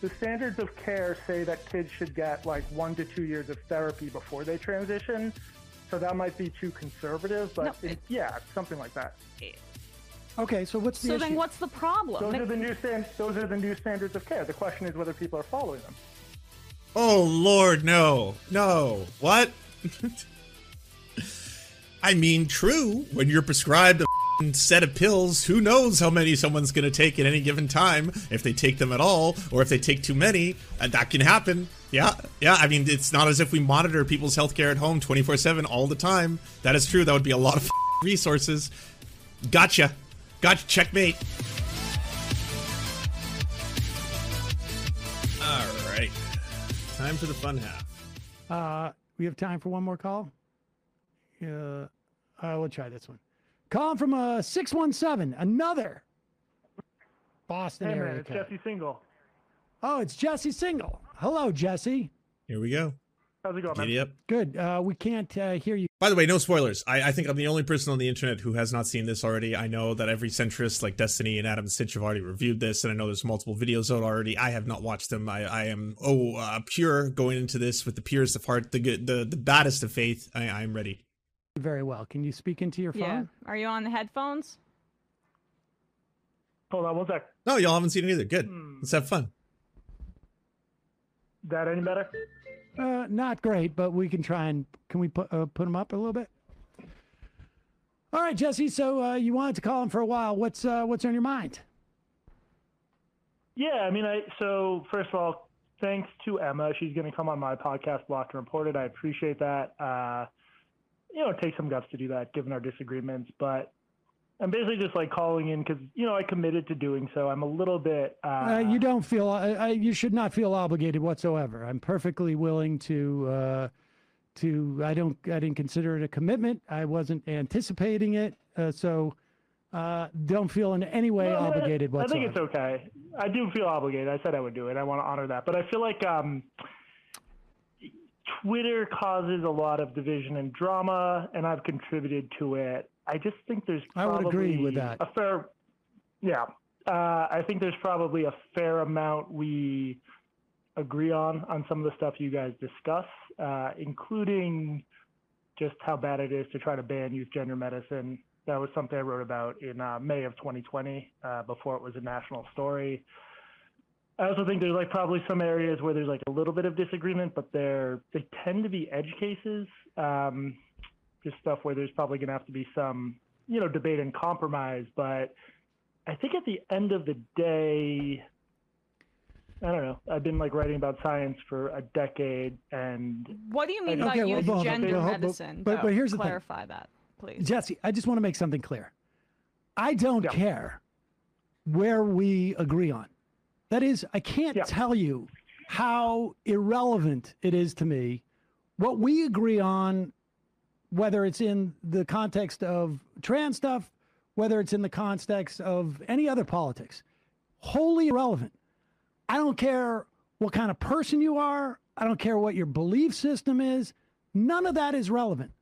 the standards of care say that kids should get like one to two years of therapy before they transition. So that might be too conservative, but No, it- it- yeah, something like that. Okay, so what's the So issue? then what's the problem? Those They- are the new stand, Those are the new standards of care. The question is whether people are following them. Oh Lord, no, no. What? I mean, true. When you're prescribed a f***ing set of pills, who knows how many someone's going to take at any given time, if they take them at all, or if they take too many, and that can happen. Yeah, yeah. I mean, it's not as if we monitor people's healthcare at home 24 7 all the time. That is true. That would be a lot of resources. Gotcha. Gotcha. Checkmate. All right. Time for the fun half. Uh, we have time for one more call. Uh, uh, we'll try this one. Calling from uh, 617, another Boston Hey man, area it's code. Jesse Singal. Oh, it's Jesse Singal. Hello, Jesse. Here we go. How's it going, man? Giddy up. Good. Uh, we can't uh, hear you. By the way, no spoilers. I, I think I'm the only person on the internet who has not seen this already. I know that every centrist like Destiny and Adam Stitch have already reviewed this, and I know there's multiple videos out already. I have not watched them. I, I am oh uh, pure going into this with the purest of heart, the good, the the baddest of faith. I, I'm ready. Very well. Can you speak into your phone? yeah. Are you on the headphones? Hold on one sec. No, y'all haven't seen it either. Good. Let's have fun. That any better? Uh, not great, but we can try and can we put uh, put them up a little bit? All right, Jesse. So uh, you wanted to call him for a while. What's uh, what's on your mind? Yeah, I mean, I so first of all, thanks to Emma. She's going to come on my podcast, Blocked and Reported. I appreciate that. Uh, you know, it takes some guts to do that, given our disagreements. But I'm basically just like calling in because you know I committed to doing so. I'm a little bit. Uh, Uh, you don't feel I, I, you should not feel obligated whatsoever. I'm perfectly willing to uh, to I don't I didn't consider it a commitment. I wasn't anticipating it, uh, so uh, don't feel in any way No, obligated I whatsoever. I think it's okay. I do feel obligated. I said I would do it. I want to honor that. But I feel like um, Twitter causes a lot of division and drama, and I've contributed to it. I just think there's I would agree with probably that. A fair, yeah. Uh, I think there's probably a fair amount we agree on on some of the stuff you guys discuss, uh, including just how bad it is to try to ban youth gender medicine. That was something I wrote about in uh, May of 2020 uh, before it was a national story. I also think there's like probably some areas where there's like a little bit of disagreement, but they're they tend to be edge cases. Um, just stuff where there's probably going to have to be some you know debate and compromise. But I think at the end of the day, I don't know. I've been like writing about science for a decade, and What do you mean Okay, by well, youth hold on, gender but- but- medicine? but- though? but here's the thing. clarify that, please. Jesse, I just want to make something clear. I don't Yeah. care where we agree on. That is, I can't Yeah. tell you how irrelevant it is to me what we agree on, whether it's in the context of trans stuff, whether it's in the context of any other politics. Wholly irrelevant. I don't care what kind of person you are. I don't care what your belief system is. None of that is relevant.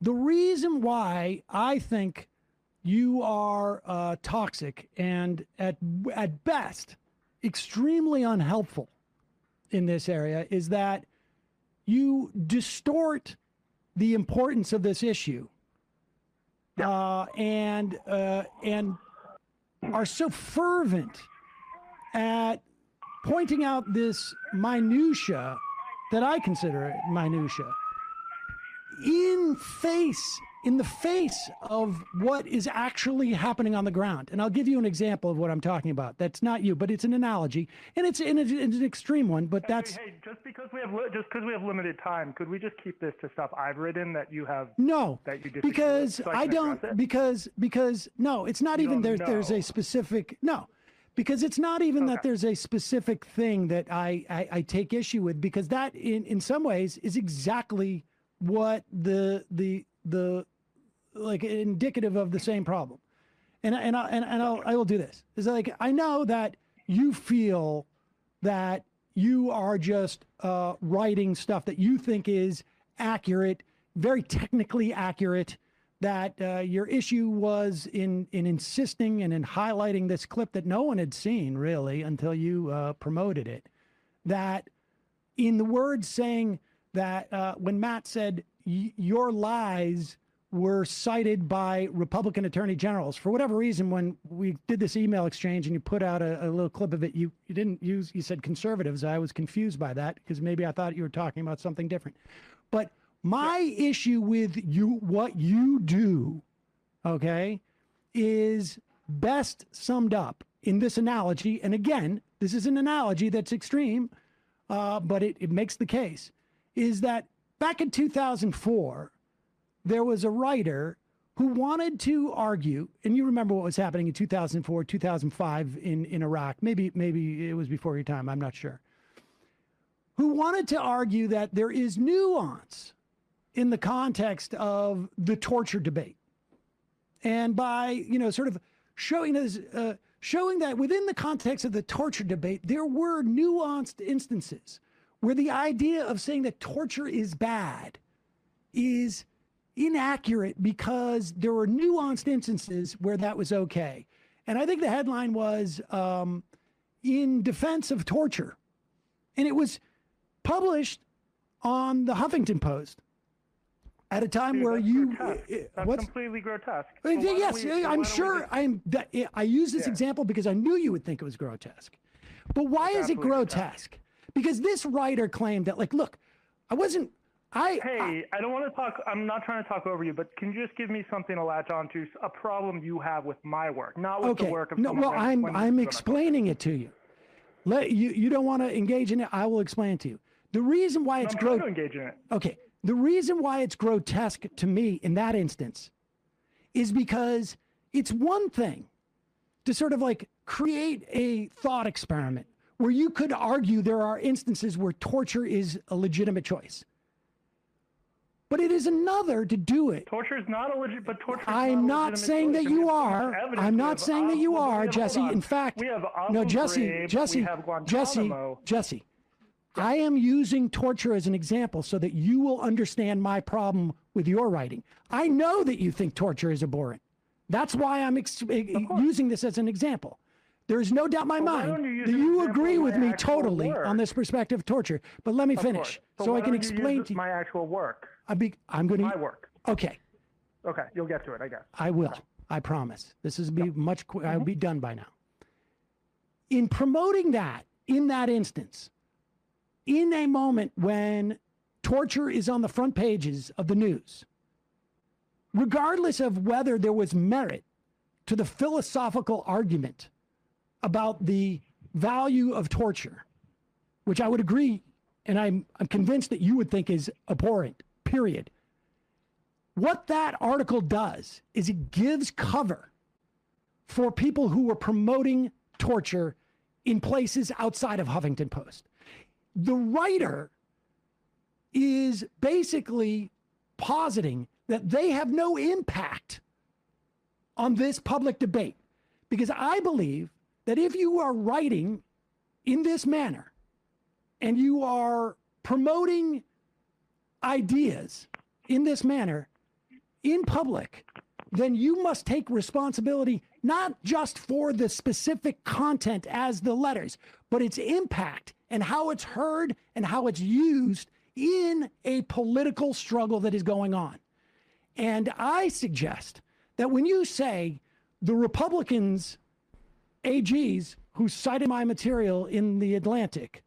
The reason why I think you are uh, toxic and at at best extremely unhelpful in this area is that you distort the importance of this issue uh, and uh, and are so fervent at pointing out this minutia that I consider minutia in face in the face of what is actually happening on the ground. And I'll give you an example of what I'm talking about. That's not you, but it's an analogy, and it's, and it's, it's an extreme one. But that's hey, hey, just because we have li- just because we have limited time, could we just keep this to stuff I've written that you have? no, that you because so I I don't because because no, it's not You even there. There's a specific no. Because it's not even that there's a specific thing that I, I, I take issue with because that in, in some ways is exactly what the the the like indicative of the same problem. And and I, and, and I'll, I will do this. Is like I know that you feel that you are just uh, writing stuff that you think is accurate, very technically accurate, that uh, your issue was in in insisting and in highlighting this clip that no one had seen really until you uh, promoted it. That in the words saying that uh, when Matt said your lies were cited by Republican attorney generals for whatever reason. When we did this email exchange and you put out a, a, little clip of it, you, you didn't use, you said conservatives. I was confused by that because maybe I thought you were talking about something different. But my yeah. issue with you, what you do, okay, is best summed up in this analogy. And again, this is an analogy that's extreme, uh, but it, it makes the case is that back in 2004, there was a writer who wanted to argue, and you remember what was happening in 2004, 2005 in, in Iraq. Maybe, maybe it was before your time, I'm not sure. Who wanted to argue that there is nuance in the context of the torture debate. And by, you know, sort of showing us, uh, showing that within the context of the torture debate, there were nuanced instances where the idea of saying that torture is bad is inaccurate because there were nuanced instances where that was okay. And I think the headline was um, in defense of torture. And it was published on the Huffington Post at a time Dude, where you grotesque. Uh, that's what's, completely grotesque. Yes, we, I'm sure I'm That, I use this yeah. example because I knew you would think it was grotesque. But why it's is it grotesque? grotesque? Because this writer claimed that like look, I wasn't I, hey, I, I, don't want to talk. I'm not trying to talk over you, but can you just give me something to latch onto? A problem you have with my work, not with okay. the work of no. Well, I'm I'm explaining it to you. Let you you don't want to engage in it. I will explain to you the reason why it's no, engage in it. Okay, the reason why it's grotesque to me in that instance is because it's one thing to sort of like create a thought experiment where you could argue there are instances where torture is a legitimate choice. But it is another to do it. Torture is not a legit, but torture. I'm not, not saying that you are. I'm not saying that you are, Jesse. In fact, we have no, Jesse, Jesse, Jesse, Jesse. I am using torture as an example so that you will understand my problem with your writing. I know that you think torture is abhorrent. That's why I'm ex- using this as an example. There is no doubt in my well, mind you that you agree with me totally work? on this perspective of torture. But let me of finish so, so I can explain to you my actual work. I be, I'm going to my work. Okay. Okay, you'll get to it, I guess. I will. Okay. I promise. This is be yeah. much. Qu- mm-hmm. I'll be done by now. In promoting that, in that instance, in a moment when torture is on the front pages of the news, regardless of whether there was merit to the philosophical argument about the value of torture, which I would agree, and I'm, I'm convinced that you would think is abhorrent, period. What that article does is it gives cover for people who were promoting torture in places outside of Huffington Post. The writer is basically positing that they have no impact on this public debate because I believe that if you are writing in this manner and you are promoting ideas in this manner in public, then you must take responsibility not just for the specific content as the letters, but its impact and how it's heard and how it's used in a political struggle that is going on. And I suggest that when you say the Republicans AGs who cited my material in the Atlantic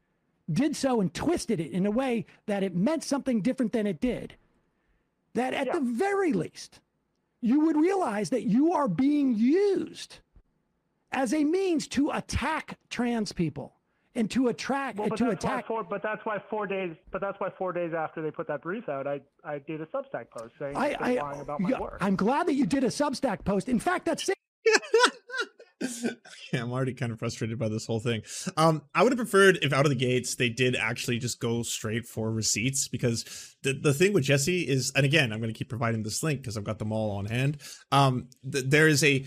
did so and twisted it in a way that it meant something different than it did, that at yeah. the very least, you would realize that you are being used as a means to attack trans people and to attract well, to attack. Four, but that's why four days. But that's why four days after they put that brief out, I I did a Substack post saying I, I, lying about my yeah, work. I'm glad that you did a Substack post. In fact, that's. yeah, I'm already kind of frustrated by this whole thing. Um, I would have preferred if out of the gates they did actually just go straight for receipts because the the thing with Jesse is, and again, I'm going to keep providing this link because I've got them all on hand. Um, th- there is a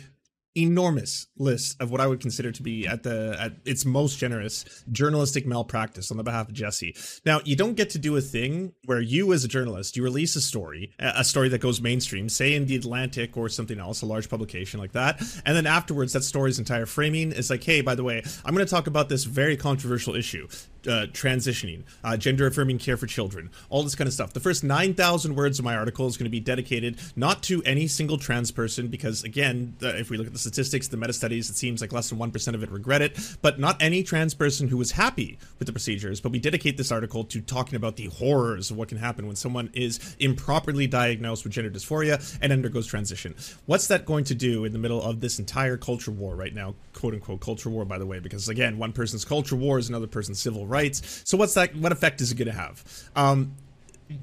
enormous list of what I would consider to be at the at its most generous journalistic malpractice on the behalf of Jesse. Now, you don't get to do a thing where you as a journalist, you release a story, a story that goes mainstream, say in the Atlantic or something else, a large publication like that, and then afterwards that story's entire framing is like, "Hey, by the way, I'm going to talk about this very controversial issue uh, transitioning, uh, gender affirming care for children, all this kind of stuff. The first 9,000 words of my article is going to be dedicated not to any single trans person, because again, the, if we look at the statistics, the meta studies, it seems like less than 1% of it regret it, but not any trans person who was happy with the procedures. But we dedicate this article to talking about the horrors of what can happen when someone is improperly diagnosed with gender dysphoria and undergoes transition. What's that going to do in the middle of this entire culture war right now? Quote unquote culture war, by the way, because again, one person's culture war is another person's civil rights. So what's that? What effect is it going to have? Um,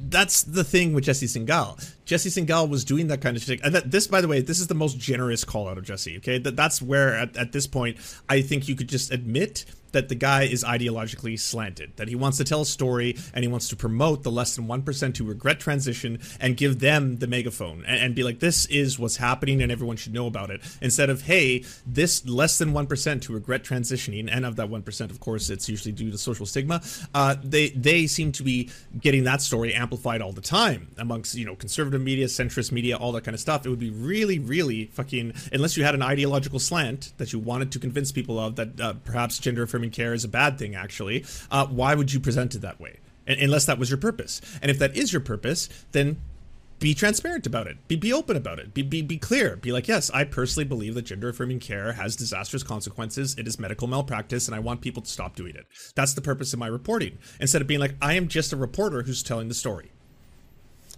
that's the thing with Jesse Singal. Jesse Singal was doing that kind of shit. And that, this, by the way, this is the most generous call out of Jesse. Okay, that that's where at, at this point I think you could just admit that the guy is ideologically slanted, that he wants to tell a story and he wants to promote the less than 1% who regret transition and give them the megaphone and, and, be like, this is what's happening and everyone should know about it. Instead of, hey, this less than 1% who regret transitioning, and of that 1%, of course, it's usually due to social stigma, uh, they, they seem to be getting that story amplified all the time amongst, you know, conservative media, centrist media, all that kind of stuff. It would be really, really fucking, unless you had an ideological slant that you wanted to convince people of that uh, perhaps gender affirming care is a bad thing, actually, uh, why would you present it that way? unless that was your purpose. And if that is your purpose, then be transparent about it. Be, be open about it. Be, be, be clear. Be like, yes, I personally believe that gender affirming care has disastrous consequences. It is medical malpractice, and I want people to stop doing it. That's the purpose of my reporting. Instead of being like, I am just a reporter who's telling the story.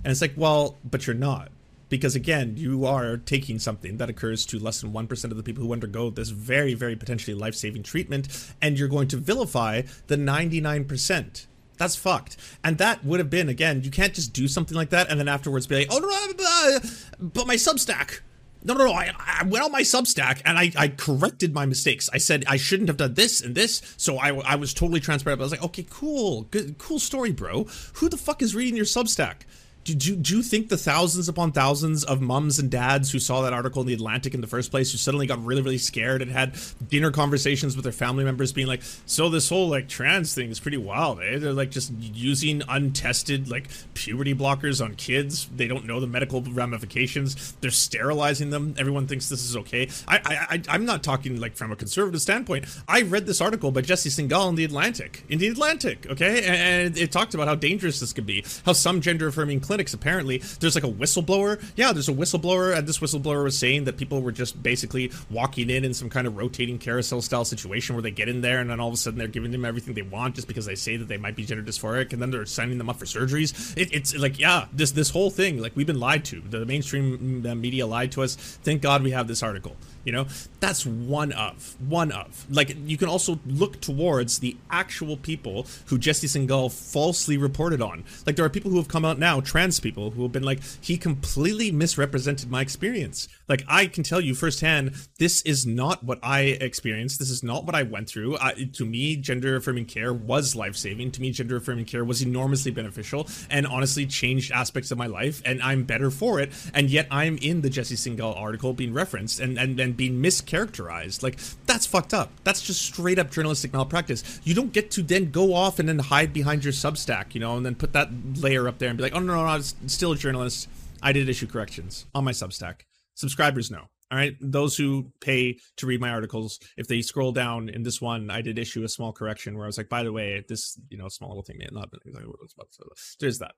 And it's like, well, but you're not because again you are taking something that occurs to less than 1% of the people who undergo this very very potentially life-saving treatment and you're going to vilify the 99% that's fucked. And that would have been, again, you can't just do something like that and then afterwards be like, oh, no, no, but my Substack. No, no, no. I, I went on my Substack and I, I corrected my mistakes. I said I shouldn't have done this and this. So I, I was totally transparent. I was like, okay, cool. Good, cool story, bro. Who the fuck is reading your Substack? Do, you do you think the thousands upon thousands of mums and dads who saw that article in the Atlantic in the first place, who suddenly got really, really scared and had dinner conversations with their family members, being like, "So this whole like trans thing is pretty wild, eh? They're like just using untested like puberty blockers on kids. They don't know the medical ramifications. They're sterilizing them. Everyone thinks this is okay. I, I, I'm not talking like from a conservative standpoint. I read this article by Jesse Singal in the Atlantic, in the Atlantic, okay, and it talked about how dangerous this could be, how some gender affirming clinics. Apparently, there's like a whistleblower. Yeah, there's a whistleblower, and this whistleblower was saying that people were just basically walking in in some kind of rotating carousel style situation where they get in there and then all of a sudden they're giving them everything they want just because they say that they might be gender dysphoric, and then they're signing them up for surgeries. It, it's like, yeah, this this whole thing, like we've been lied to. The mainstream uh, media lied to us. Thank God we have this article. You know, that's one of one of. Like you can also look towards the actual people who Jesse Singal falsely reported on. Like there are people who have come out now, trans people, who have been like, he completely misrepresented my experience. Like I can tell you firsthand, this is not what I experienced. This is not what I went through. I, to me, gender affirming care was life saving. To me, gender affirming care was enormously beneficial and honestly changed aspects of my life, and I'm better for it. And yet I'm in the Jesse Singal article being referenced and and and being mischaracterized. Like that's fucked up. That's just straight up journalistic malpractice. You don't get to then go off and then hide behind your Substack, you know, and then put that layer up there and be like, oh no, no, no, I was still a journalist. I did issue corrections on my Substack. Subscribers know. All right, those who pay to read my articles, if they scroll down in this one, I did issue a small correction where I was like, by the way, this you know small little thing may not been exactly what it was about. So there's that.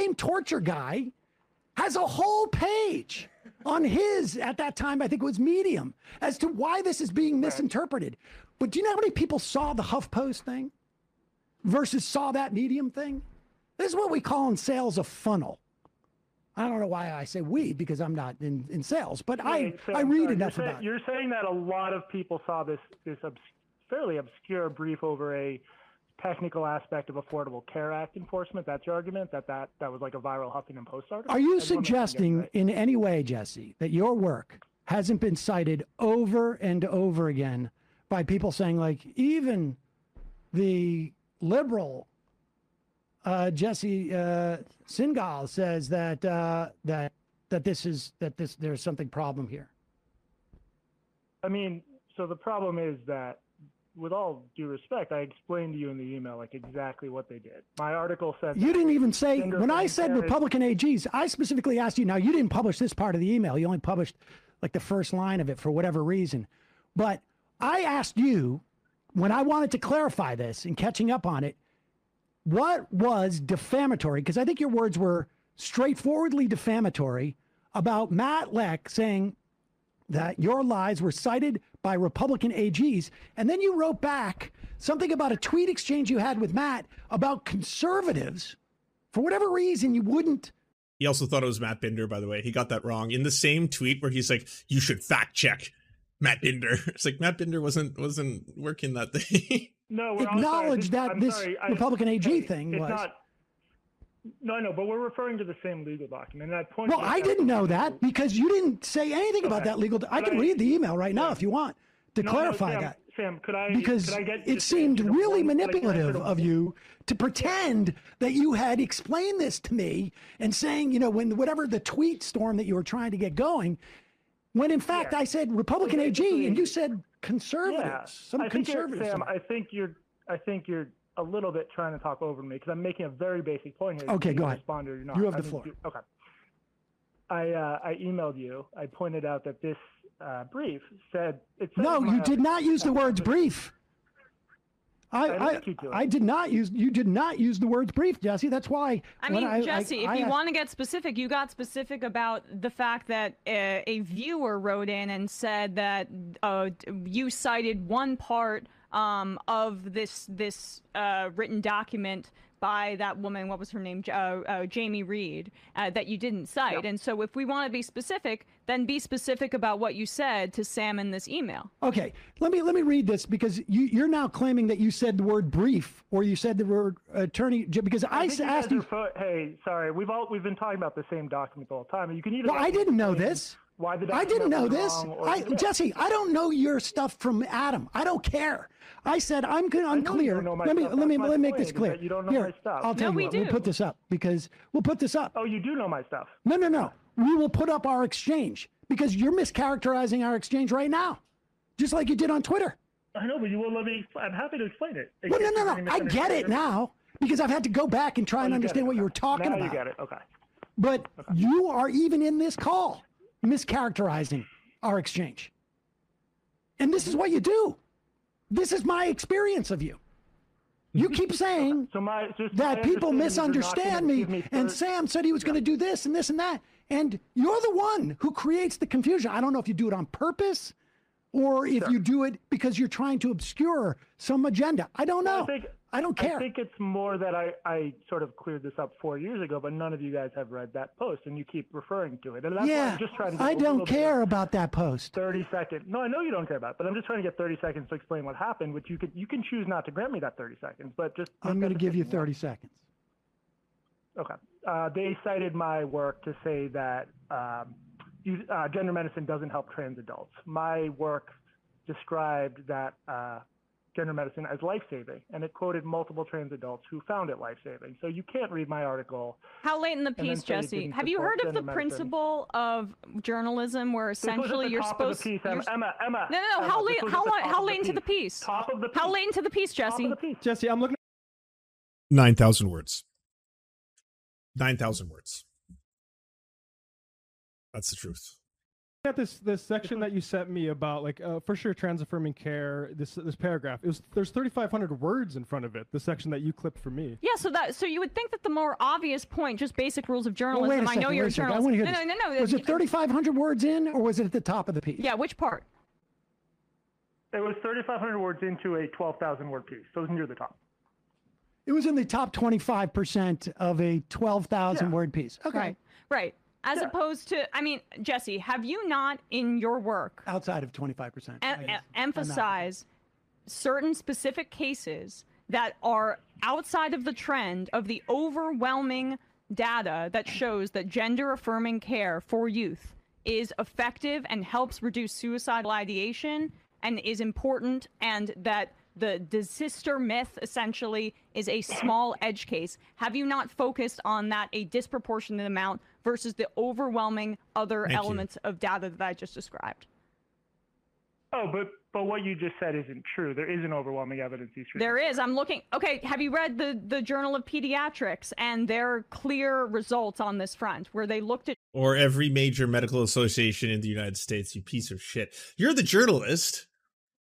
Same torture guy has a whole page on his, at that time, I think it was Medium, as to why this is being misinterpreted. But do you know how many people saw the HuffPost thing versus saw that Medium thing? This is what we call in sales a funnel. I don't know why I say we because I'm not in, in sales, but I, so, I read sorry, enough you're about say, You're saying that a lot of people saw this this obs- fairly obscure brief over a technical aspect of Affordable Care Act enforcement. That's your argument that that, that was like a viral Huffington Post article. Are you suggesting right. in any way, Jesse, that your work hasn't been cited over and over again by people saying like even the liberal uh, Jesse uh, Singal says that uh, that that this is that this there's something problem here. I mean, so the problem is that, with all due respect, I explained to you in the email like exactly what they did. My article said You didn't even say when I said Republican AGs. I specifically asked you. Now you didn't publish this part of the email. You only published like the first line of it for whatever reason. But I asked you when I wanted to clarify this and catching up on it. What was defamatory? Because I think your words were straightforwardly defamatory about Matt Lech saying that your lies were cited by Republican AGs. And then you wrote back something about a tweet exchange you had with Matt about conservatives. For whatever reason, you wouldn't. He also thought it was Matt Binder, by the way. He got that wrong in the same tweet where he's like, "You should fact check Matt Binder." It's like Matt Binder wasn't wasn't working that day. No. Acknowledge that I'm this sorry. I- Republican AG hey, thing was- Not, no, I know, but we're referring to the same legal document. And I pointed. Well, I didn't know that because you didn't say anything about that legal. I can I- read the email right now if you want to No, no, clarify Sam, that. Sam, could I? because could I get it seemed really one- I manipulative of you to pretend that you had explained this to me and saying, you know, when whatever the tweet storm that you were trying to get going, when in fact Yeah. I said Republican AG and you said conservatives, Yeah, some I think you're- conservatives. Sam, I think you're. I think you're a little bit trying to talk over me because I'm making a very basic point here. Okay, You go ahead. Respond or not. You have I the mean, floor. you- Okay. I uh, I emailed you. I pointed out that this uh, brief said it. said no, you did not use the words brief. I, I I, did. I did not use you did not use the words brief, Jesse. That's why. I when mean, Jesse, I if you asked- want to get specific, you got specific about the fact that uh, a viewer wrote in and said that uh, you cited one part um, of this this uh, written document by that woman. What was her name? Uh, uh, Jamie Reed. Uh, that you didn't cite. Yep. And so, if we want to be specific, then be specific about what you said to Sam in this email. Okay, let me let me read this because you you're now claiming that you said the word brief or you said the word attorney because I, I s- think you asked you. are fo- hey, sorry, we've all we've been talking about the same document all the whole time. You can either. Well, I didn't know explain this. Why the I didn't know this. I, Jesse, I don't know your stuff from Adam. I don't care. I said I'm good, you unclear. don't know my let me stuff. let me let me make this clear. that you don't know Here, my stuff. I'll tell No, you we what. We'll put this up because we'll put this up. Oh, you do know my stuff. No, no, no. We will put up our exchange because you're mischaracterizing our exchange right now, just like you did on Twitter. I know, but you won't let me. I'm happy to explain it. in Well, no, no, no. I get it now because I've had to go back and try Oh, and understand it, what you were talking now about. you get it. Okay. But you are even in this call mischaracterizing our exchange. And this is what you do. This is my experience of you. You keep saying So my just that people understanding is you're not misunderstand me, me and Sam said he was going to do this and this and that. And you're the one who creates the confusion. I don't know if you do it on purpose or if you do it because you're trying to obscure some agenda. I don't know. I think I don't care. I think it's more that I, I sort of cleared this up four years ago, but none of you guys have read that post, and you keep referring to it. And that's why I'm just trying to. I don't little bit of care about that post. 30 seconds. No, I know you don't care about, it, but I'm just trying to get 30 seconds to explain what happened. Which you could you can choose not to grant me that 30 seconds, but just. I'm going to give you thinking. 30 seconds. Okay. Uh, they cited my work to say that um, you, uh, gender medicine doesn't help trans adults. My work described that uh, gender medicine as life saving, and it quoted multiple trans adults who found it life saving. So you can't read my article. How late in the piece, Jesse? Have you heard of the medicine. principle of journalism, where This was at essentially you're supposed? of the piece. you're- Emma, Emma, Emma. No, no, no. Emma, How late? was How at long? How late into the piece? Top of the piece. How late into the piece, Top Jesse? of the piece. Jesse, I'm looking. Nine thousand words. Nine thousand words. That's the truth. At this this section that you sent me about like uh, for sure trans affirming care this this paragraph it was there's 3500 words in front of it the section that you clipped for me Yeah, so that so you would think that the more obvious point, just basic rules of Well, journalism. wait a I second. know wait you're a a second. I journalist. want to hear no, this. no, no, no. Was it 3,500 words in, or was it at the top of the piece? Yeah, which part? It was 3,500 words into a 12,000 word piece, so it was near the top. It was in the top 25% of a 12,000 Yeah. word piece. Okay. Right, right. As Yeah. opposed to, I mean, Jesse, have you not in your work Outside of 25%. I em- emphasize certain specific cases that are outside of the trend of the overwhelming data that shows that gender affirming care for youth is effective and helps reduce suicidal ideation and is important and that the, the sister myth essentially is a small edge case. Have you not focused on that a disproportionate amount versus the overwhelming other Thank you. elements of data that I just described? Oh, but but what you just said isn't true. There isn't overwhelming evidence these treatments. There is. I'm looking. Okay, have you read the the Journal of Pediatrics and their clear results on this front, where they looked at Or every major medical association in the United States, you piece of shit. You're the journalist.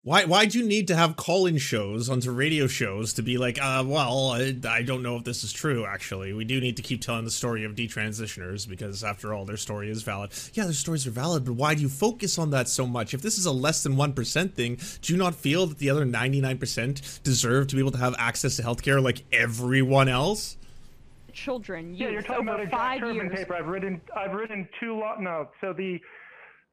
Why why'd you need to have call-in shows onto radio shows to be like, uh, well, I, I don't know if this is true, actually. We do need to keep telling the story of detransitioners because, after all, their story is valid. Yeah, their stories are valid, but why do you focus on that so much? If this is a less than 1% thing, do you not feel that the other 99% deserve to be able to have access to healthcare like everyone else? children Yeah, you're talking about a Jack five Turban years. paper. I've written I've written two lo- no. So the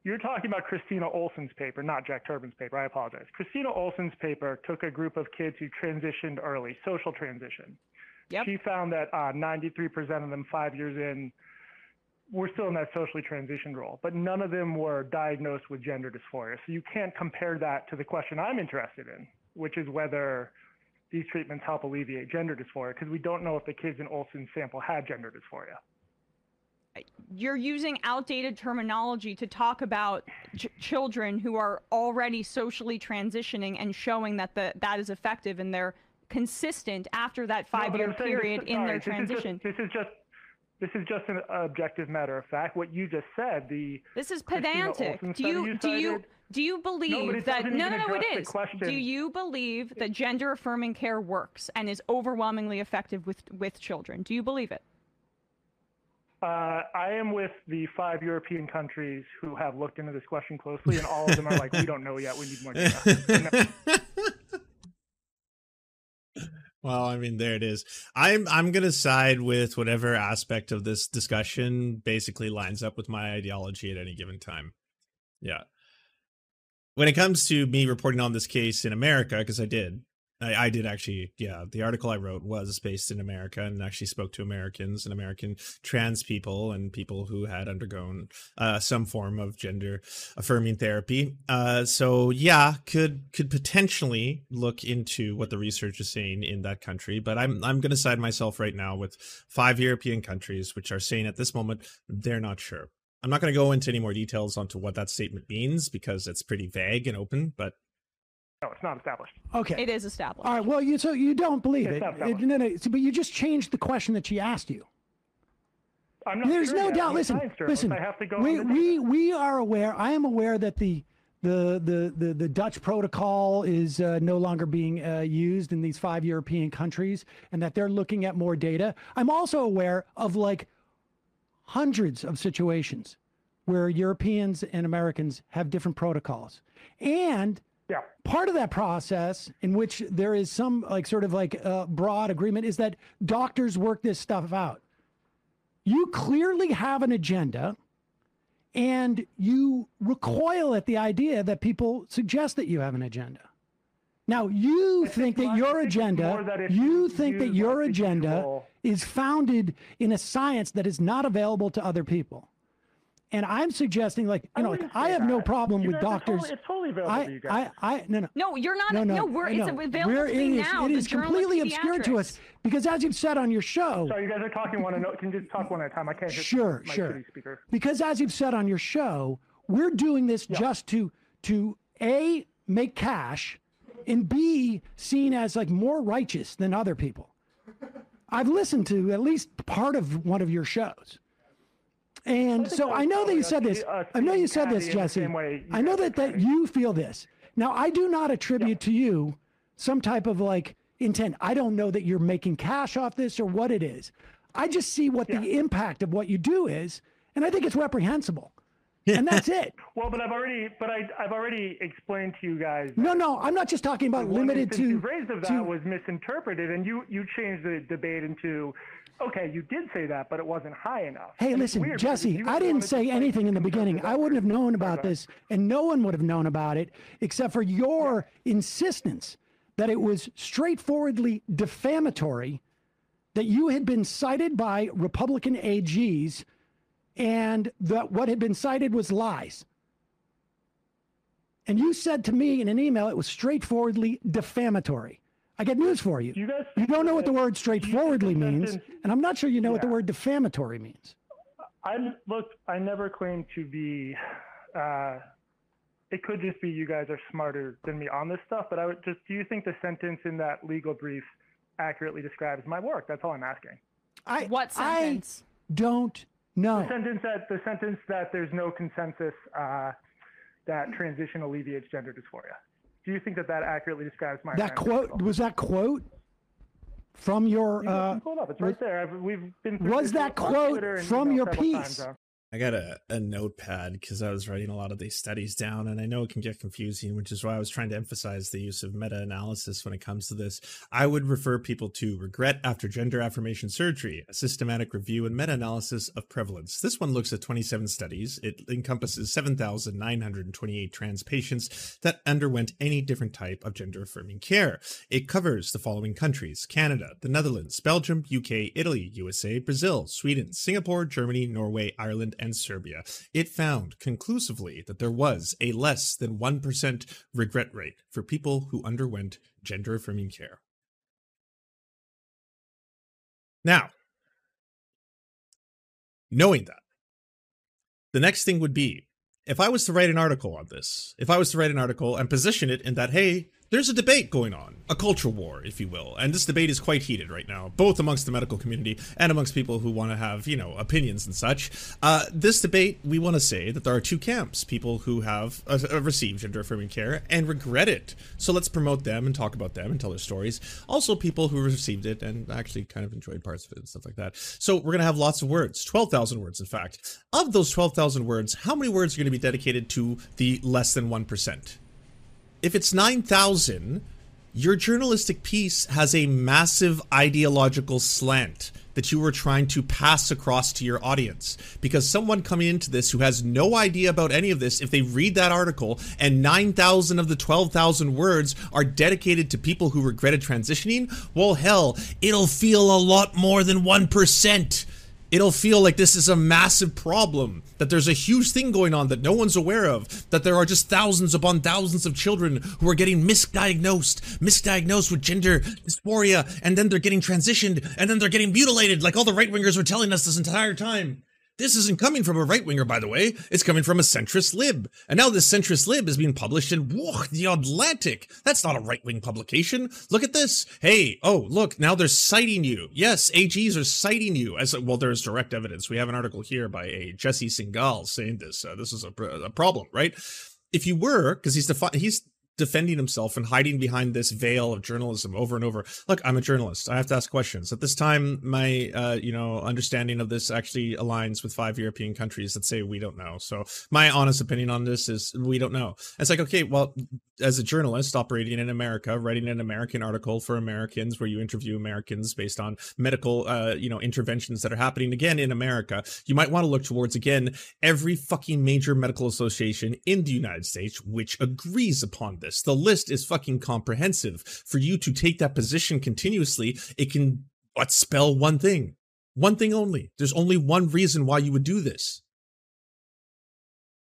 you're talking about Kristina Olson's paper, not Jack Turban's paper. I apologize. Kristina Olson's paper took a group of kids who transitioned early, social transition. Yep. She found that uh, 93% of them, five years in, were still in that socially transitioned role, but none of them were diagnosed with gender dysphoria. So you can't compare that to the question I'm interested in, which is whether these treatments help alleviate gender dysphoria, because we don't know if the kids in Olson's sample had gender dysphoria. You're using outdated terminology to talk about ch- children who are already socially transitioning and showing that the that is effective and they're consistent after that No, five-year I'm this- period in sorry, their this is just- transition. This is just this is just an objective matter of fact. What you just said, the This is pedantic. Do you you do you do you believe it that no no no it is? address the is? Do you believe that gender affirming care works and is overwhelmingly effective with with children? Do you believe it? Uh, I am with the five European countries who have looked into this question closely, and all of them are like, we don't know yet. We need more data. well, I mean, there it is. I'm I'm gonna side with whatever aspect of this discussion basically lines up with my ideology at any given time. Yeah. When it comes to me reporting on this case in America, because I did, I, I did actually, yeah. The article I wrote was based in America and actually spoke to Americans and American trans people and people who had undergone uh, some form of gender affirming therapy. Uh, so yeah, could could potentially look into what the research is saying in that country. But I'm I'm going to side myself right now with five European countries which are saying at this moment they're not sure. I'm not going to go into any more details onto what that statement means because it's pretty vague and open. But no, it's not established. Okay. It is established. All right. Well, you so you don't believe It's it. It- valid. no, no, but you just changed the question that she asked you. I'm not There's sure no yet. doubt. I'm Listen, listen. I have to go. we we we are aware. I am aware that the the the the, the Dutch protocol is uh, no longer being uh, used in these five European countries, and that they're looking at more data. I'm also aware of like hundreds of situations where Europeans and Americans have different protocols, and yeah. part of that process in which there is some like sort of like uh, broad agreement is that doctors work this stuff out. You clearly have an agenda and you recoil at the idea that people suggest that you have an agenda. Now you think, think that your agenda that you you think that your agenda is founded in a science that is not available to other people and i'm suggesting like you I know like i say have no problem You with guys are doctors Totally, it's totally available to you guys. I, I, no, no. No, you're not. No, no, we're, I it's available We're- to me it is, now. It the is Journal of completely obscure to us because, as you've said on your show, Sorry, you guys are talking one. and Can you just talk one at a time? I can't. hear Sure, my sure. city speaker. because as you've said on your show, we're doing this just to to a make cash, and b seen as like more righteous than other people. I've listened to at least part of one of your shows. And so I I know that you said this. I know you said this, Patty in the Jesse. same way you I know that, that you feel this. Now, I do not attribute to you some type of like intent. I don't know that you're making cash off this or what it is. I just see what the impact of what you do is, and I think it's reprehensible. And that's it. Well, but I've already, but I, I've already explained to you guys. No, no, I'm not just talking about limited instance to. you raised of that to- was misinterpreted, and you you changed the debate into, okay, you did say that, but it wasn't high enough. Hey, And listen, weird Jesse, I didn't say anything in the beginning. I wouldn't have known about this, and no one would have known about it except for your insistence that it was straightforwardly defamatory, that you had been cited by Republican AGs, and that what had been cited was lies. And you said to me in an email it was straightforwardly defamatory. I got news for you. You guys You don't know what the word straightforwardly means, and I'm not sure you know what the word defamatory means. I look. I never claim to be uh, it could just be you guys are smarter than me on this stuff, but I would just, do you think the sentence in that legal brief accurately describes my work? That's all I'm asking. I, What sentence? I don't know. The sentence that the sentence that there's no consensus uh, that transition alleviates gender dysphoria. Do you think that that accurately describes my That quote was that quote from your. You Uh, pull it up. It's right there. I've, we've been was that quote from your times, piece? I got a, a notepad because I was writing a lot of these studies down, and I know it can get confusing, which is why I was trying to emphasize the use of meta analysis when it comes to this. I would refer people to Regret After Gender Affirmation Surgery, a systematic review and meta analysis of prevalence. This one looks at 27 studies. It encompasses 7,928 trans patients that underwent any different type of gender affirming care. It covers the following countries Canada, the Netherlands, Belgium, UK, Italy, USA, Brazil, Sweden, Singapore, Germany, Norway, Ireland, and Serbia. It found conclusively that there was a less than 1% regret rate for people who underwent gender affirming care. Now, knowing that, the next thing would be if I was to write an article on this, if I was to write an article and position it in that, hey, there's a debate going on, a culture war, if you will. And this debate is quite heated right now, both amongst the medical community and amongst people who want to have, you know, opinions and such. Uh, this debate, we want to say that there are two camps people who have uh, received gender affirming care and regret it. So let's promote them and talk about them and tell their stories. Also, people who received it and actually kind of enjoyed parts of it and stuff like that. So we're going to have lots of words, 12,000 words, in fact. Of those 12,000 words, how many words are going to be dedicated to the less than 1%? If it's 9,000, your journalistic piece has a massive ideological slant that you were trying to pass across to your audience. Because someone coming into this who has no idea about any of this, if they read that article and 9,000 of the 12,000 words are dedicated to people who regretted transitioning, well, hell, it'll feel a lot more than 1% it'll feel like this is a massive problem, that there's a huge thing going on that no one's aware of, that there are just thousands upon thousands of children who are getting misdiagnosed, misdiagnosed with gender dysphoria, and then they're getting transitioned, and then they're getting mutilated, like all the right wingers were telling us this entire time. This isn't coming from a right winger, by the way. It's coming from a centrist lib. And now this centrist lib is being published in whoa, the Atlantic. That's not a right wing publication. Look at this. Hey, oh, look, now they're citing you. Yes, AGs are citing you as well. There's direct evidence. We have an article here by a Jesse Singal saying this. Uh, this is a, a problem, right? If you were, because he's defi- he's defending himself and hiding behind this veil of journalism over and over. Look, I'm a journalist. I have to ask questions. At this time, my uh, you know understanding of this actually aligns with five European countries that say we don't know. So my honest opinion on this is we don't know. It's like okay, well, as a journalist operating in America, writing an American article for Americans where you interview Americans based on medical uh, you know interventions that are happening again in America, you might want to look towards again every fucking major medical association in the United States which agrees upon this. The list is fucking comprehensive. For you to take that position continuously, it can but spell one thing. One thing only. There's only one reason why you would do this.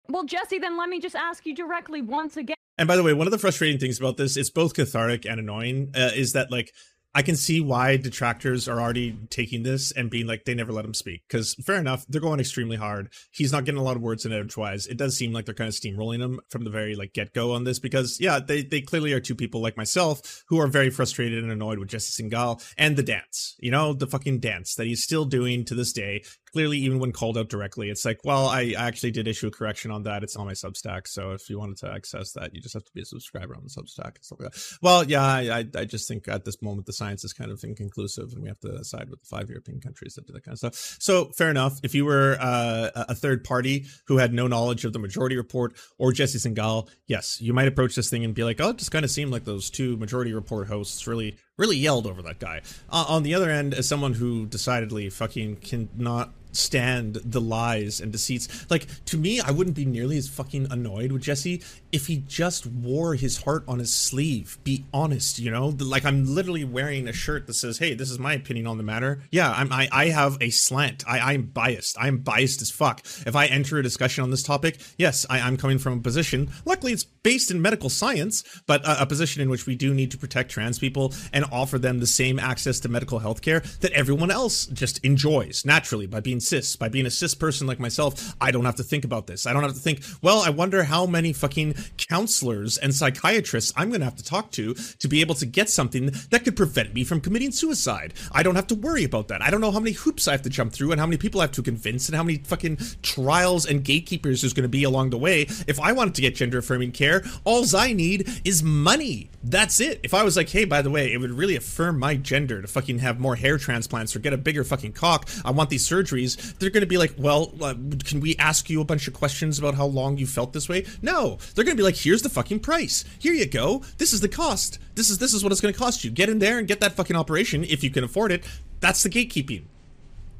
Well, Jesse, then let me just ask you directly once again. And by the way, one of the frustrating things about this, it's both cathartic and annoying, uh, is that like I can see why detractors are already taking this and being like they never let him speak. Because fair enough, they're going extremely hard. He's not getting a lot of words in edgewise. It does seem like they're kind of steamrolling him from the very like get go on this because yeah, they they clearly are two people like myself who are very frustrated and annoyed with Jesse Singal and the dance. You know, the fucking dance that he's still doing to this day. Clearly, even when called out directly, it's like, well, I actually did issue a correction on that. It's on my Substack, so if you wanted to access that, you just have to be a subscriber on the Substack and stuff like that. Well, yeah, I I, just think at this moment the science is kind of inconclusive, and we have to side with the five European countries that do that kind of stuff. So fair enough. If you were uh, a third party who had no knowledge of the majority report or Jesse Singal, yes, you might approach this thing and be like, oh, it just kind of seemed like those two majority report hosts really really yelled over that guy. Uh, on the other end, as someone who decidedly fucking cannot stand the lies and deceits. Like to me, I wouldn't be nearly as fucking annoyed with Jesse if he just wore his heart on his sleeve. Be honest, you know. Like I'm literally wearing a shirt that says, "Hey, this is my opinion on the matter." Yeah, I'm. I, I have a slant. I, I'm biased. I'm biased as fuck. If I enter a discussion on this topic, yes, I, I'm coming from a position. Luckily, it's based in medical science, but a, a position in which we do need to protect trans people and offer them the same access to medical health care that everyone else just enjoys naturally by being cis. By being a cis person like myself, I don't have to think about this. I don't have to think, well, I wonder how many fucking counselors and psychiatrists I'm going to have to talk to to be able to get something that could prevent me from committing suicide. I don't have to worry about that. I don't know how many hoops I have to jump through and how many people I have to convince and how many fucking trials and gatekeepers there's going to be along the way. If I wanted to get gender affirming care, alls I need is money. That's it. If I was like, hey, by the way, it would really affirm my gender to fucking have more hair transplants or get a bigger fucking cock. I want these surgeries. They're going to be like, well, uh, can we ask you a bunch of questions about how long you felt this way? No, they're going to be like, here's the fucking price. Here you go. This is the cost. This is this is what it's going to cost you. Get in there and get that fucking operation if you can afford it. That's the gatekeeping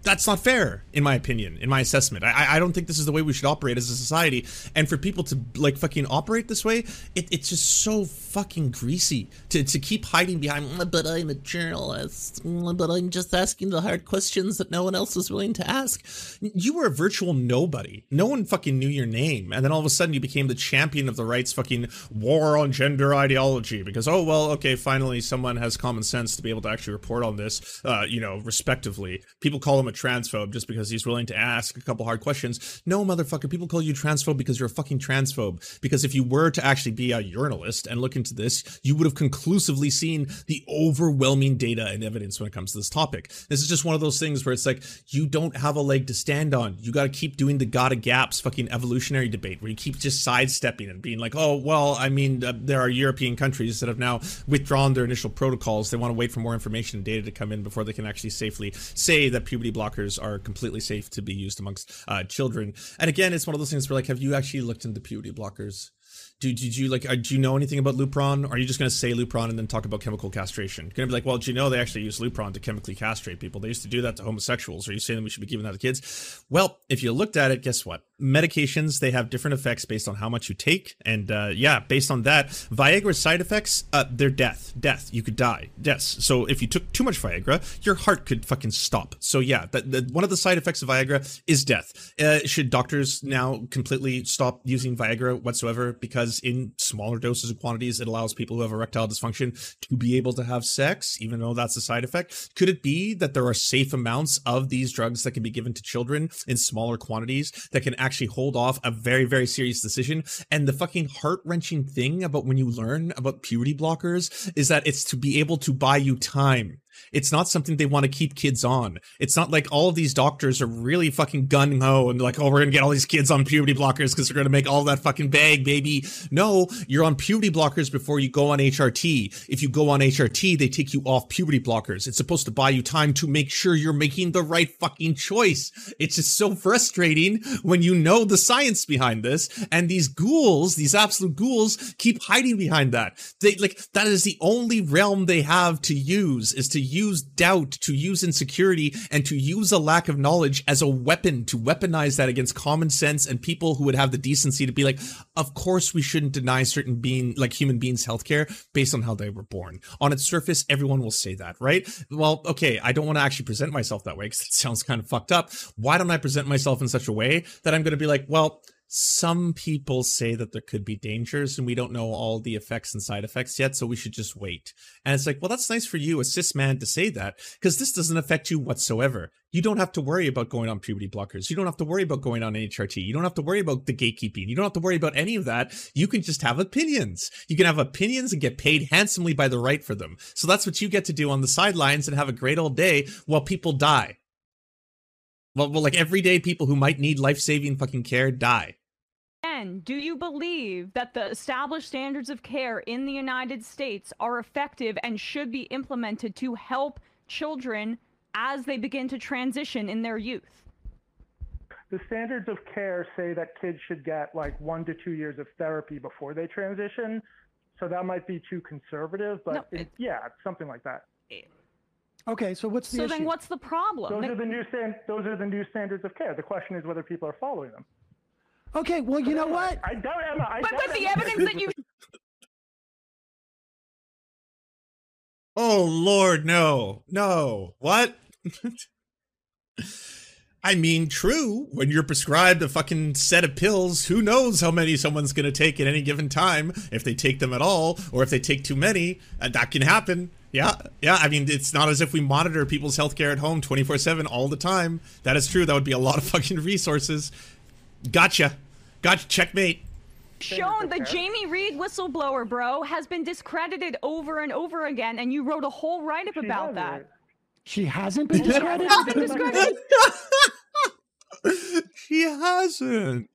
that's not fair in my opinion in my assessment. I, I don't think this is the way we should operate as a society. And for people to like fucking operate this way it, it's just so fucking greasy to, to keep hiding behind "Mm, but i'm a journalist. But i'm just asking the hard questions that no one else is willing to ask. You were a virtual nobody. No one fucking knew your name. And then all of a sudden you became the champion of the right's fucking war on gender ideology because oh well okay finally someone has common sense to be able to actually report on this uh, you know respectively. People call him a transphobe just because he's willing to ask a couple hard questions. No, motherfucker, people call you transphobe because you're a fucking transphobe. Because if you were to actually be a journalist and look into this, you would have conclusively seen the overwhelming data and evidence when it comes to this topic. This is just one of those things where it's like you don't have a leg to stand on. You got to keep doing the gotta gaps fucking evolutionary debate where you keep just sidestepping and being like, oh, well, I mean, uh, there are European countries that have now withdrawn their initial protocols. They want to wait for more information and data to come in before they can actually safely say that puberty blockers are completely safe to be used amongst uh, children. And again, it's one of those things where like, have you actually looked into puberty blockers? Do, did you like? uh, Do you know anything about Lupron? Or are you just going to say Lupron and then talk about chemical castration? Going to be like, well, do you know they actually use Lupron to chemically castrate people? They used to do that to homosexuals. Are you saying we should be giving that to kids? Well, if you looked at it, guess what? Medications they have different effects based on how much you take, and uh, yeah, based on that, Viagra's side effects, uh, they're death, death. You could die. Yes. So if you took too much Viagra, your heart could fucking stop. So yeah, that, that one of the side effects of Viagra is death. Uh, should doctors now completely stop using Viagra whatsoever because in smaller doses and quantities it allows people who have erectile dysfunction to be able to have sex, even though that's a side effect? Could it be that there are safe amounts of these drugs that can be given to children in smaller quantities that can actually hold off a very, very serious decision? And the fucking heart wrenching thing about when you learn about puberty blockers is that it's to be able to buy you time. It's not something they want to keep kids on. It's not like all of these doctors are really fucking gung ho and like, oh, we're gonna get all these kids on puberty blockers because they're gonna make all that fucking bag, baby. No, you're on puberty blockers before you go on HRT. If you go on HRT, they take you off puberty blockers. It's supposed to buy you time to make sure you're making the right fucking choice. It's just so frustrating when you know the science behind this and these ghouls, these absolute ghouls, keep hiding behind that. They like that is the only realm they have to use is to use doubt, to use insecurity, and to use a lack of knowledge as a weapon to weaponize that against common sense and people who would have the decency to be like, of course we shouldn't deny certain being like human beings healthcare based on how they were born. On its surface, everyone will say that, right? Well, okay, I don't want to actually present myself that way because it sounds kind of fucked up. Why don't I present myself in such a way that I'm going to be like, well, some people say that there could be dangers and we don't know all the effects and side effects yet, so we should just wait. And it's like, well, that's nice for you, a cis man, to say that because this doesn't affect you whatsoever. You don't have to worry about going on puberty blockers. You don't have to worry about going on HRT. You don't have to worry about the gatekeeping. You don't have to worry about any of that. You can just have opinions. You can have opinions and get paid handsomely by the right for them. So that's what you get to do on the sidelines and have a great old day while people die. Well, well like everyday people who might need life saving fucking care die. Again, do you believe that the established standards of care in the United States are effective and should be implemented to help children as they begin to transition in their youth? The standards of care say that kids should get like one to two years of therapy before they transition. So that might be too conservative, but No, it, it- yeah, something like that. Okay, so what's the So issue? then what's the problem? Those Nick- are the new stand, those are the new standards of care. The question is whether people are following them. Okay, well, you know what? I doubt Emma. I but doubt but the Emma- evidence that you Oh Lord, no, no. What? I mean, true. When you're prescribed a fucking set of pills, who knows how many someone's going to take at any given time, if they take them at all, or if they take too many. Uh, that can happen. Yeah, yeah. I mean, it's not as if we monitor people's healthcare at home 24 7 all the time. That is true. That would be a lot of fucking resources. Gotcha. Gotcha. Checkmate. Shown the Jamie Reed whistleblower, bro, has been discredited over and over again, and you wrote a whole write up She about has that. it. She hasn't been discredited. Been discredited? she hasn't.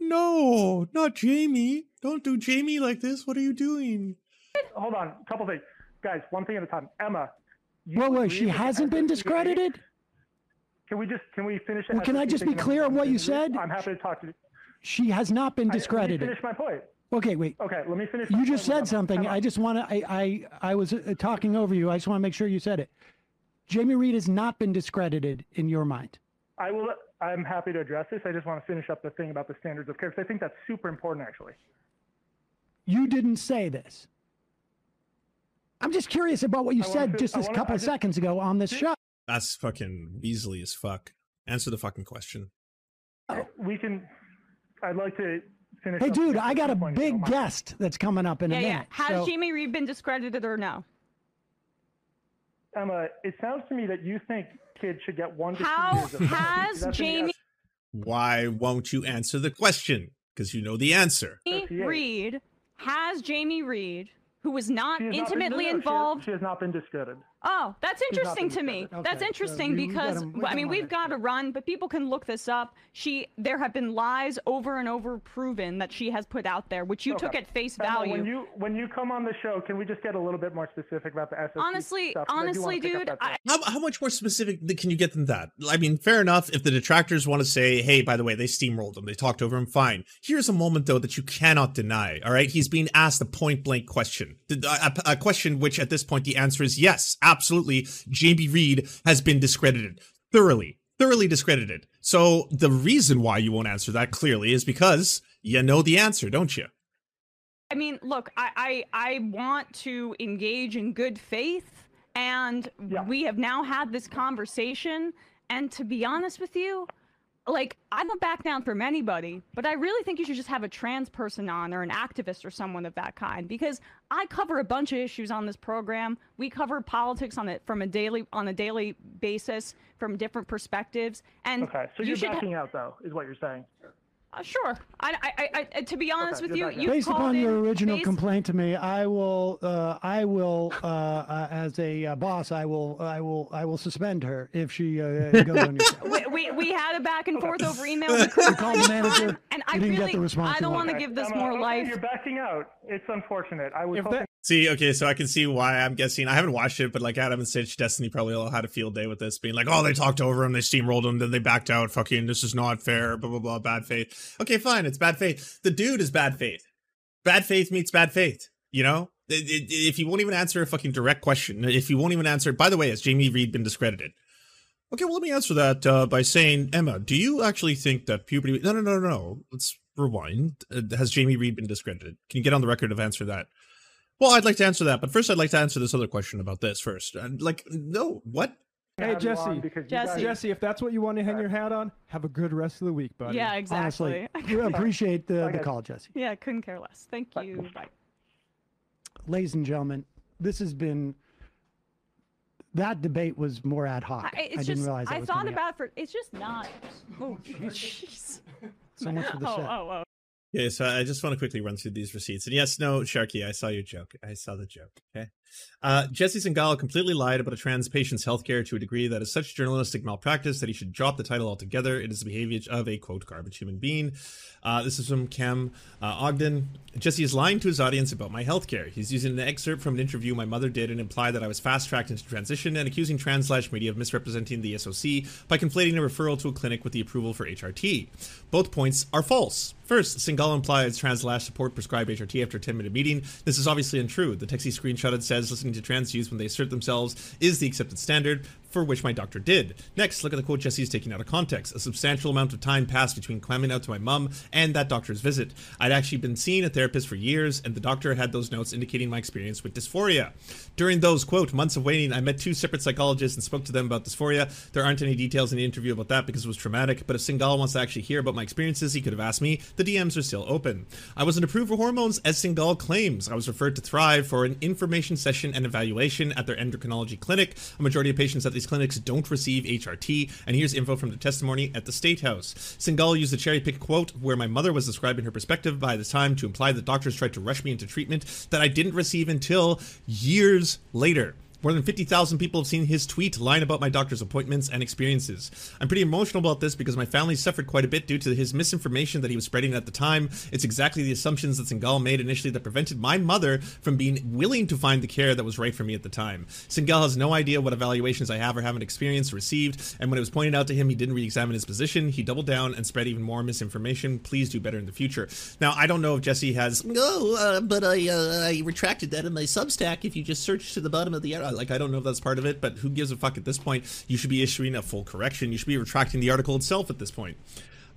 No, not Jamie. Don't do Jamie like this. What are you doing? Hold on, a couple things, guys. One thing at a time. Emma. you Wait, wait, she hasn't been SSPA? discredited? Can we just can we finish? Well, can I just be clear on what you said? I'm happy to talk to you. She has not been I- Let me discredited. finish my point. Okay, wait. Okay, let me finish. You just said something. I just want to. I, I I was uh, talking over you. I just want to make sure you said it. Jamie Reed has not been discredited in your mind. I will. I'm happy to address this. I just want to finish up the thing about the standards of care because I think that's super important, actually. You didn't say this. I'm just curious about what you I said just I this wanna- couple of just- seconds ago on this show. That's fucking easily as fuck. Answer the fucking question. Oh, we can. I'd like to finish. Hey, up dude, I got a point if you don't big mind. guest that's coming up in Yeah, a yeah. minute. Has so- Jamie Reed been discredited or no? Emma, it sounds to me that you think kids should get one to two How years of has Jamie yes. Why won't you answer the question? Because you know the answer. Yes, he is. Reed has Jamie Reed, who was not She has not been- intimately no, no, she has- involved. She has not been discredited. Oh, that's interesting to me. discovered. That's Okay, so interesting we- we because we I mean we've got to run, but people can look this up. She there have been lies over and over proven that she has put out there, which you took at face Emma, value. When you when you come on the show, can we just get a little bit more specific about the SSD honestly, stuff? 'Cause I do honestly, wanna pick up dude, I. How, how much more specific can you get than that? I mean, fair enough. If the detractors want to say, hey, by the way, they steamrolled him, they talked over him, fine. Here's a moment, though, that you cannot deny. All right. He's being asked a point blank question. The- A, a question which, at this point, the answer is yes, absolutely. Jamie Reed has been discredited thoroughly, thoroughly discredited. So the reason why you won't answer that clearly is because you know the answer, don't you? I mean, look, I, I I want to engage in good faith, and Yeah. we have now had this conversation. And to be honest with you, like I don't back down from anybody, but I really think you should just have a trans person on or an activist or someone of that kind because I cover a bunch of issues on this program. We cover politics on it from a daily on a daily basis from different perspectives. And Okay, so you ha- backing out, though, is what you're saying. Uh, sure. I, I, I, I, to be honest Okay, with you, you're back. Based upon your original based- complaint to me, I will, uh, I will, uh, uh, as a uh, boss, I will, I will, I will suspend her if she uh, goes on your show. we, we, we had a back and forth over email. We called the manager, and I you didn't get really, the response I don't want to give this Emma, more okay, life. You're backing out. It's unfortunate. I was If hoping. that- See, okay, so I can see why I'm guessing. I haven't watched it, but like Adam and Stitch, Destiny probably all had a field day with this, being like, oh, they talked over him, they steamrolled him, then they backed out. Fucking, this is not fair. Blah blah blah. Bad faith. Okay, fine, it's bad faith. The dude is bad faith. Bad faith meets bad faith. You know, if he won't even answer a fucking direct question, if he won't even answer, by the way, has Jamie Reed been discredited? Okay, well, let me answer that uh, by saying, Emma, do you actually think that puberty? No, no, no, no, no. Let's rewind. Uh, has Jamie Reed been discredited? Can you get on the record of answer that? Well, I'd like to answer that, but first, I'd like to answer this other question about this first. Uh, Like, no, what? Hey, have you on Jesse. Jesse. guys- Jesse, if that's what you want to hang your hat on, have a good rest of the week, buddy. yeah, exactly. Honestly, we appreciate the, the call, Jesse. yeah, couldn't care less. Thank you. Bye. Ladies and gentlemen, this has been. That debate was more ad hoc. I, it's didn't just, realize that I was thought coming up. about for. It's just not. Oh, jeez. so much for the Oh, set. oh, oh. Yeah, so I just want to quickly run through these receipts. And yes, no, Sharky, I saw your joke. I saw the joke. Okay. Uh, Jesse Singal completely lied about a trans patient's healthcare to a degree that is such journalistic malpractice that he should drop the title altogether. It is the behavior of a quote garbage human being. Uh, this is from Cam uh, Ogden. Jesse is lying to his audience about my healthcare. He's using an excerpt from an interview my mother did and implied that I was fast tracked into transition and accusing trans slash media of misrepresenting the SOC by conflating a referral to a clinic with the approval for HRT. Both points are false. First, Singala implies trans support prescribed HRT after a 10 minute meeting. This is obviously untrue. The text he screenshotted says listening to trans youth when they assert themselves is the accepted standard. For which my doctor did. Next, look at the quote Jesse is taking out of context. A substantial amount of time passed between coming out to my mum and that doctor's visit. I'd actually been seeing a therapist for years, and the doctor had those notes indicating my experience with dysphoria. During those, quote, months of waiting, I met two separate psychologists and spoke to them about dysphoria. There aren't any details in the interview about that because it was traumatic, but if Singal wants to actually hear about my experiences, he could have asked me. The DMs are still open. I wasn't approved for hormones, as Singal claims. I was referred to Thrive for an information session and evaluation at their endocrinology clinic. A majority of patients at these clinics don't receive HRT, and here's info from the testimony at the State House. Singal used a cherry pick quote where my mother was describing her perspective by the time to imply that doctors tried to rush me into treatment that I didn't receive until years later. More than 50,000 people have seen his tweet lying about my doctor's appointments and experiences. I'm pretty emotional about this because my family suffered quite a bit due to his misinformation that he was spreading at the time. It's exactly the assumptions that Singal made initially that prevented my mother from being willing to find the care that was right for me at the time. Singal has no idea what evaluations I have or haven't experienced or received, and when it was pointed out to him he didn't re examine his position, he doubled down and spread even more misinformation. Please do better in the future. Now, I don't know if Jesse has. No, uh, but I uh, I retracted that in my Substack. If you just search to the bottom of the arrow, like I don't know if that's part of it, but who gives a fuck at this point? You should be issuing a full correction. You should be retracting the article itself at this point.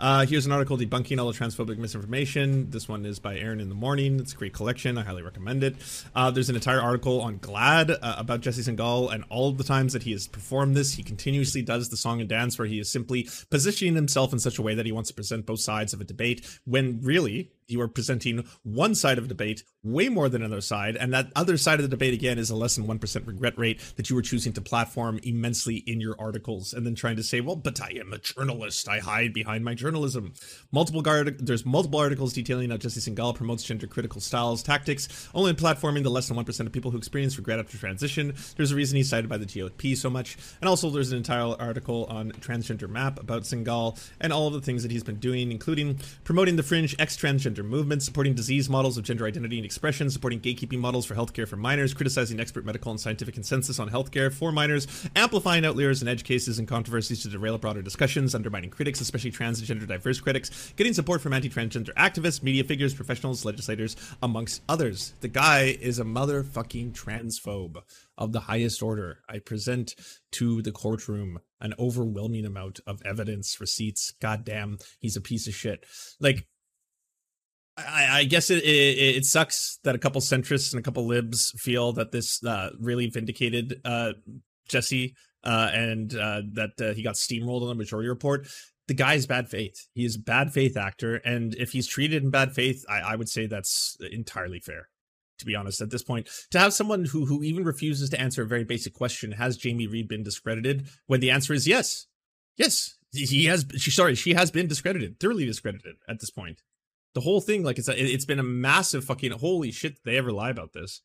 Uh, here's an article debunking all the transphobic misinformation. This one is by Erin in the Morning. It's a great collection. I highly recommend it. Uh, there's an entire article on GLAAD uh, about Jesse Singal and all the times that he has performed this. He continuously does the song and dance where he is simply positioning himself in such a way that he wants to present both sides of a debate when really you are presenting one side of debate way more than another side, and that other side of the debate again is a less than one percent regret rate that you were choosing to platform immensely in your articles, and then trying to say, "Well, but I am a journalist. I hide behind my journalism." Multiple guard, there's multiple articles detailing how Jesse Singal promotes gender critical styles tactics, only platforming the less than one percent of people who experience regret after transition. There's a reason he's cited by the GOP so much, and also there's an entire article on transgender map about Singal and all of the things that he's been doing, including promoting the fringe ex transgender movement, supporting disease models of gender identity and expression, supporting gatekeeping models for healthcare for minors, criticizing expert medical and scientific consensus on healthcare for minors, amplifying outliers and edge cases and controversies to derail broader discussions, undermining critics, especially trans and gender diverse critics, getting support from anti-transgender activists, media figures, professionals, legislators, amongst others. The guy is a motherfucking transphobe of the highest order. I present to the courtroom an overwhelming amount of evidence, receipts. Goddamn, he's a piece of shit. Like I, I guess it, it, it sucks that a couple centrists and a couple libs feel that this uh, really vindicated uh, Jesse uh, and uh, that uh, he got steamrolled on the majority report. The guy is bad faith. He is bad faith actor, and if he's treated in bad faith, I, I would say that's entirely fair. To be honest, at this point, to have someone who who even refuses to answer a very basic question, has Jamie Reed been discredited? When the answer is yes, yes, he has. She sorry, she has been discredited, thoroughly discredited at this point the whole thing like it's a, it's been a massive fucking holy shit they ever lie about this.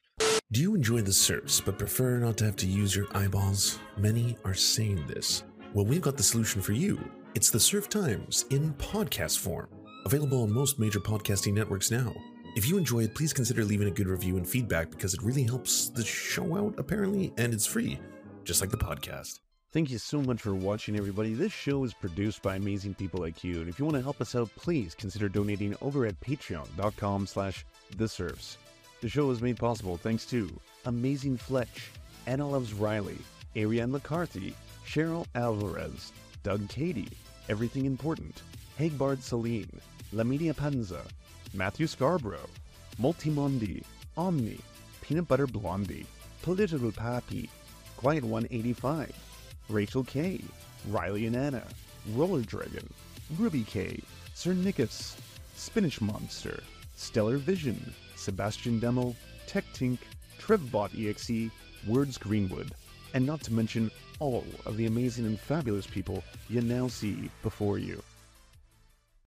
Do you enjoy the Serfs but prefer not to have to use your eyeballs? Many are saying this. Well we've got the solution for you. It's the Serf Times in podcast form available on most major podcasting networks now. If you enjoy it please consider leaving a good review and feedback because it really helps the show out apparently and it's free just like the podcast Thank you so much for watching, everybody. This show is produced by amazing people like you, and if you want to help us out, please consider donating over at patreon.com slash theserfs. The show is made possible thanks to Amazing Fletch, Anna Loves Riley, Ariane McCarthy, Cheryl Alvarez, Doug Cady, Everything Important, Hagbard Celine, Laminia Panza, Matthew Scarborough, Multimondi, Omni, Peanut Butter Blondie, Political Pappy, Quiet 185, Rachel K, Riley and Anna, Roller Dragon, Ruby K, Sir Nickus, Spinach Monster, Stellar Vision, Sebastian Demo, Tech Tink, Trevbot EXE, Words Greenwood, and not to mention all of the amazing and fabulous people you now see before you.